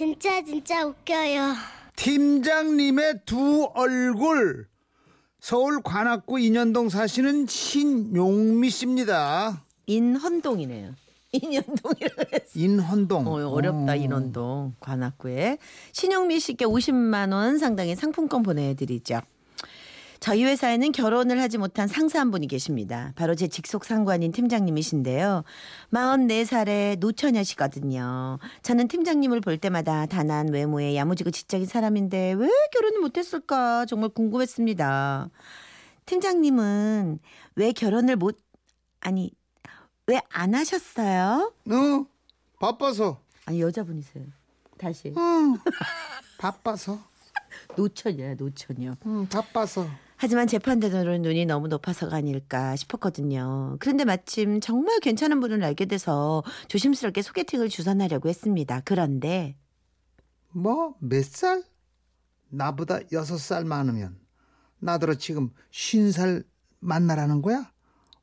진짜 진짜 웃겨요. 팀장님의 두 얼굴. 서울 관악구 인현동 사시는 신용미 씨입니다. 인헌동이네요. 인현동이라고 했어. 인헌동. 어, 어렵다 어. 인원동 관악구에 신영미 씨께 50만 원 상당의 상품권 보내드리죠. 저희 회사에는 결혼을 하지 못한 상사 한 분이 계십니다. 바로 제 직속 상관인 팀장님이신데요. 44살의 노처녀시거든요. 저는 팀장님을 볼 때마다 단한 외모에 야무지고 지적인 사람인데 왜 결혼을 못했을까 정말 궁금했습니다. 팀장님은 왜 결혼을 못 아니 왜 안 하셨어요? 어, 바빠서. 아니 여자분이세요. 다시 응, 바빠서. 노처녀야 노처녀. 응, 바빠서. 하지만 재판대로는 눈이 너무 높아서가 아닐까 싶었거든요. 그런데 마침 정말 괜찮은 분을 알게 돼서 조심스럽게 소개팅을 주선하려고 했습니다. 그런데 뭐, 몇 살? 나보다 여섯 살 많으면 나더러 지금 쉰 살 만나라는 거야?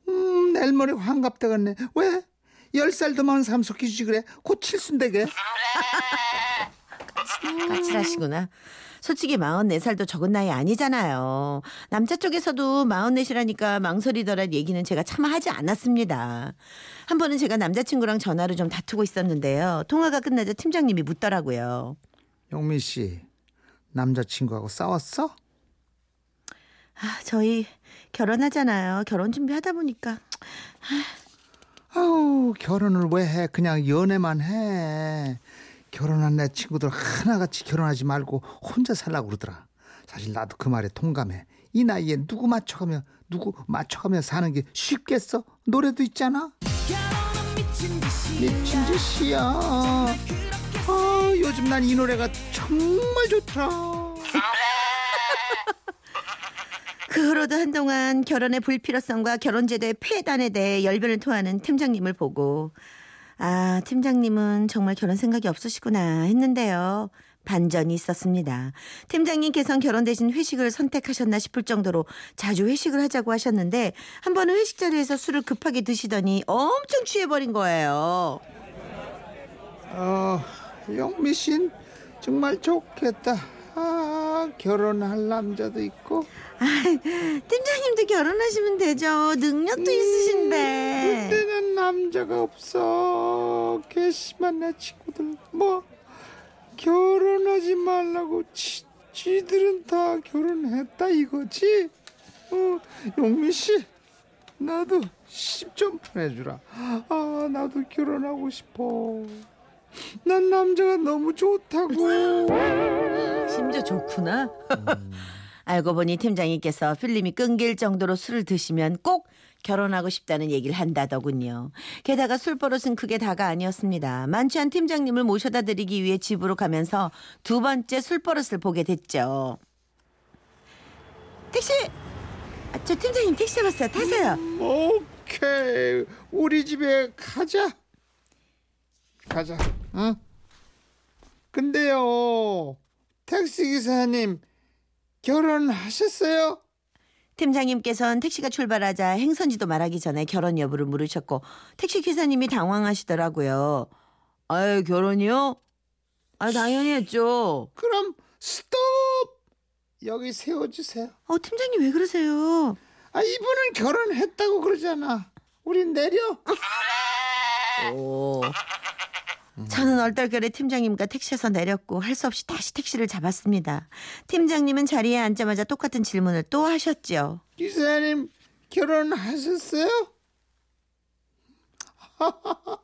음, 내일 모레 환갑되겠네. 왜? 열 살 더 많은 사람 속이지 그래? 곧 칠순되게. 까칠하시구나. 솔직히 44살도 적은 나이 아니잖아요. 남자 쪽에서도 44이라니까 망설이더란 얘기는 제가 차마 하지 않았습니다. 한 번은 제가 남자친구랑 전화로 좀 다투고 있었는데요. 통화가 끝나자 팀장님이 묻더라고요. 영미 씨, 남자친구하고 싸웠어? 아, 저희 결혼하잖아요. 결혼 준비하다 보니까 아우 결혼을 왜 해? 그냥 연애만 해. 결혼한 내 친구들 하나같이 결혼하지 말고 혼자 살라고 그러더라. 사실 나도 그 말에 동감해. 이 나이에 누구 맞춰가며 누구 맞춰가며 사는 게 쉽겠어? 노래도 있잖아. 미친 짓이야. 아 요즘 난 이 노래가 정말 좋더라. 그 후로도 한동안 결혼의 불필요성과 결혼제도의 폐단에 대해 열변을 토하는 팀장님을 보고 아 팀장님은 정말 결혼 생각이 없으시구나 했는데요. 반전이 있었습니다. 팀장님께서는 결혼 대신 회식을 선택하셨나 싶을 정도로 자주 회식을 하자고 하셨는데 한 번은 회식 자리에서 술을 급하게 드시더니 엄청 취해버린 거예요. 어, 영미 씨는 정말 좋겠다. 아 결혼할 남자도 있고. 아, 팀장님도 결혼하시면 되죠. 능력도 있으신데. 그때는 남자가 없어. 괘씸한 내 친구들 뭐 결혼하지 말라고 지, 지들은 다 결혼했다 이거지. 어, 용민 씨 나도 10점 보내주라. 아 나도 결혼하고 싶어. 난 남자가 너무 좋다고. 심지어 좋구나. 알고 보니 팀장님께서 필름이 끊길 정도로 술을 드시면 꼭 결혼하고 싶다는 얘기를 한다더군요. 게다가 술 버릇은 그게 다가 아니었습니다. 만취 한 팀장님을 모셔다 드리기 위해 집으로 가면서 두 번째 술 버릇을 보게 됐죠. 택시! 아, 저 팀장님 택시 잡았어요. 타세요. 오케이 우리 집에 가자 가자 응 근데요 택시기사님 결혼하셨어요? 팀장님께서는 택시가 출발하자 행선지도 말하기 전에 결혼 여부를 물으셨고 택시 기사님이 당황하시더라고요. 아유 결혼이요? 아 당연히 했죠. 그럼 스톱 여기 세워주세요 어 팀장님 왜 그러세요? 아 이분은 결혼했다고 그러잖아 우린 내려 오. 저는 얼떨결에 팀장님과 택시에서 내렸고 할 수 없이 다시 택시를 잡았습니다. 팀장님은 자리에 앉자마자 똑같은 질문을 또 하셨죠. 기사님 결혼하셨어요?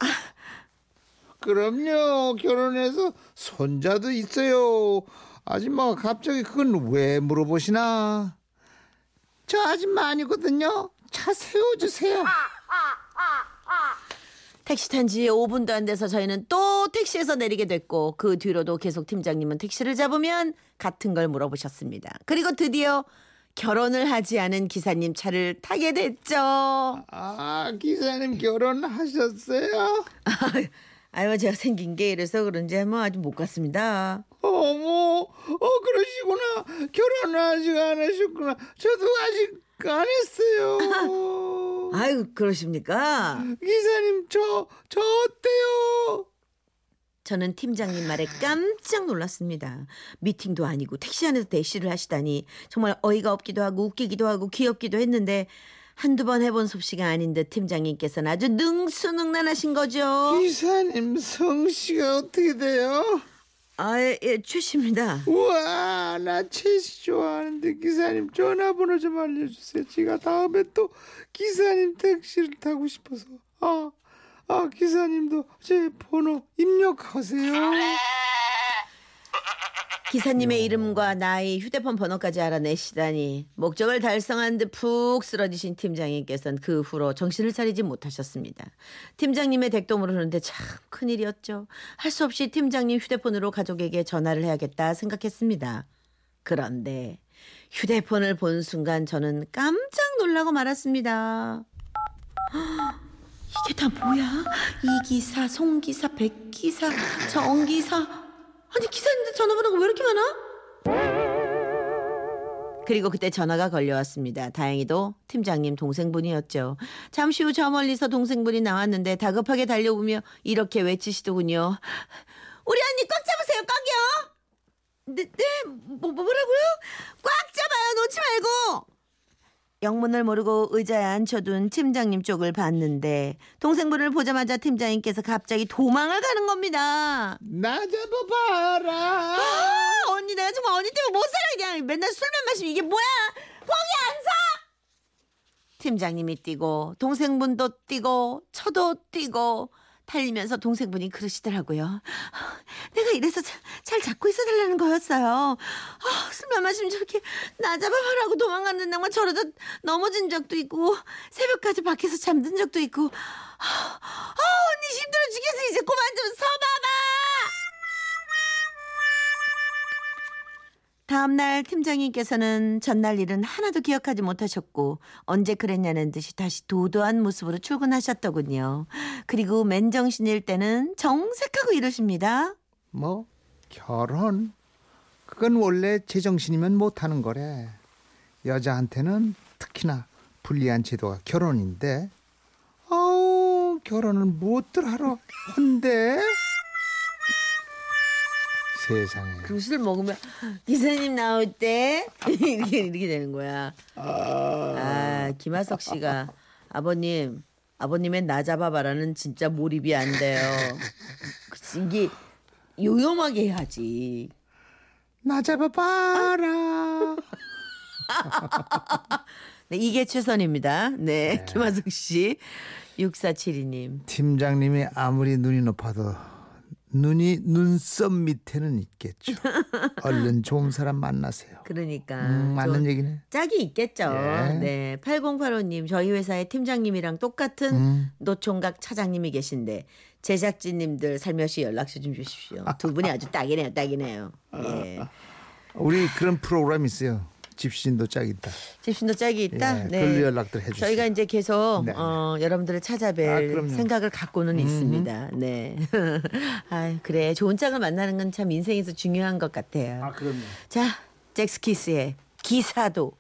그럼요. 결혼해서 손자도 있어요. 아줌마가 갑자기 그건 왜 물어보시나? 저 아줌마 아니거든요. 차 세워주세요 택시 탄 지 5분도 안 돼서 저희는 또 택시에서 내리게 됐고 그 뒤로도 계속 팀장님은 택시를 잡으면 같은 걸 물어보셨습니다. 그리고 드디어 결혼을 하지 않은 기사님 차를 타게 됐죠. 아 기사님 결혼하셨어요? 아유 제가 생긴 게 이래서 그런지 뭐 아직 못 갔습니다. 어머 어 그러시구나 결혼을 아직 안 하셨구나 저도 아직 안 했어요 아유 그러십니까? 기사님 저 저 어때요? 저는 팀장님 말에 깜짝 놀랐습니다. 미팅도 아니고 택시 안에서 대시를 하시다니 정말 어이가 없기도 하고 웃기기도 하고 귀엽기도 했는데 한두 번 해본 솜씨가 아닌 듯 팀장님께서는 아주 능수능란하신 거죠. 기사님 성씨가 어떻게 돼요? 아, 예, 예, 최 씨입니다. 우와 나 채씨 좋아하는데 기사님 전화번호 좀 알려주세요. 제가 다음에 또 기사님 택시를 타고 싶어서. 아, 아 기사님도 제 번호 입력하세요 기사님의 이름과 나이, 휴대폰 번호까지 알아내시다니 목적을 달성한 듯 푹 쓰러지신 팀장님께서는 그 후로 정신을 차리지 못하셨습니다. 팀장님의 댁도 모르는데 참 큰일이었죠. 할 수 없이 팀장님 휴대폰으로 가족에게 전화를 해야겠다 생각했습니다. 그런데 휴대폰을 본 순간 저는 깜짝 놀라고 말았습니다. 헉, 이게 다 뭐야? 이 기사, 송 기사, 백 기사, 정 기사. 아니 기사님들 전화번호가 왜 이렇게 많아? 그리고 그때 전화가 걸려왔습니다. 다행히도 팀장님 동생분이었죠. 잠시 후 저 멀리서 동생분이 나왔는데 다급하게 달려오며 이렇게 외치시더군요. 우리 언니 꽉 잡으세요, 꽉이요. 네, 네, 뭐, 뭐라고요? 놓지 말고. 영문을 모르고 의자에 앉혀둔 팀장님 쪽을 봤는데 동생분을 보자마자 팀장님께서 갑자기 도망을 가는 겁니다. 나 잡아봐라. 아, 언니 내가 정말 언니 때문에 못 살아 그냥. 맨날 술만 마시면 이게 뭐야? 거기 안 사? 팀장님이 뛰고 동생분도 뛰고 저도 뛰고 달리면서 동생분이 그러시더라고요. 내가 이래서 자- 잘 잡고 있어달라는 거였어요. 아, 술만 마시면 저렇게 나 잡아봐라고 도망갔는데 정말 저러다 넘어진 적도 있고 새벽까지 밖에서 잠든 적도 있고. 아, 아, 언니 힘들어 죽겠어. 이제 그만 좀 서봐봐 다음날 팀장님께서는 전날 일은 하나도 기억하지 못하셨고 언제 그랬냐는 듯이 다시 도도한 모습으로 출근하셨더군요. 그리고 맨정신일 때는 정색하고 이러십니다. 뭐? 결혼? 그건 원래 제정신이면 못하는 거래. 여자한테는 특히나 불리한 제도가 결혼인데. 아우 결혼을 무엇들 하러 한대 세상에 그 술 먹으면 기사님 나올 때 이렇게 이렇게 되는 거야. 아 김하석 씨가 아버님 아버님의 나 잡아봐라는 진짜 몰입이 안 돼요. 그치, 이게 요염하게 해야지. 나 잡아봐라 네, 이게 최선입니다. 네, 김하석 씨. 6472님. 팀장님이 아무리 눈이 높아도 눈이 눈썹 밑에는 있겠죠 얼른 좋은 사람 만나세요 그러니까. 음, 맞는 좀 얘기네 짝이 있겠죠. 예. 네. 8085님, 저희 회사의 팀장님이랑 똑같은 음. 노총각 차장님이 계신데 제작진님들 살며시 연락처 좀 주십시오. 두 분이 아주 딱이네요, 딱이네요. 예. 우리 그런 프로그램 있어요 집신도 짝있다 집신도 짝이 있다. 예, 네. 글로 연락들 해주세요. 저희가 이제 계속 네, 네. 어, 여러분들을 찾아뵐 아. 생각을 갖고는 있습니다. 네. 아, 그래. 좋은 짝을 만나는 건 참 인생에서 중요한 것 같아요. 그럼요. 자, 잭스키스의 기사도